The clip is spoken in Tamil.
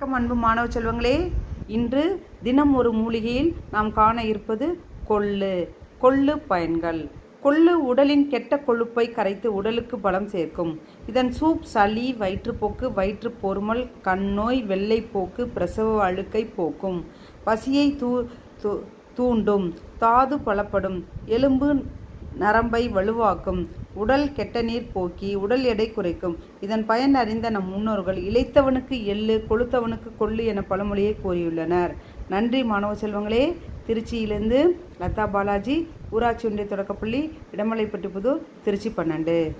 வணக்கம் அன்பு மாணவ செல்வங்களே. இன்று தினம் ஒரு மூலிகையில் நாம் காண இருப்பது கொள்ளு. கொள்ளு பயன்கள். கொள்ளு உடலின் கெட்ட கொழுப்பை கரைத்து உடலுக்கு பலம் சேர்க்கும். இதன் சூப் சளி வயிற்றுப்போக்கு வயிற்று பொறுமல் கண்ணோய் வெள்ளைப்போக்கு பிரசவ அழுக்கை போக்கும். பசியை தூ தூ- தூண்டும். தாது பலப்படும். எலும்பு நரம்பை வலுவாக்கும். உடல் கெட்ட நீர் போக்கி உடல் எடை குறைக்கும். இதன் பயன் அறிந்த நம் முன்னோர்கள் இழைத்தவனுக்கு எள்ளு கொளுத்தவனுக்கு கொள்ளு என பழமொழியை கூறியுள்ளனர். நன்றி மாணவ செல்வங்களே. திருச்சியிலிருந்து லதா பாலாஜி ஊராட்சி ஒன்றிய தொடக்கப்பள்ளி இடமலைப்பட்டி புதூர் திருச்சி பன்னெண்டு.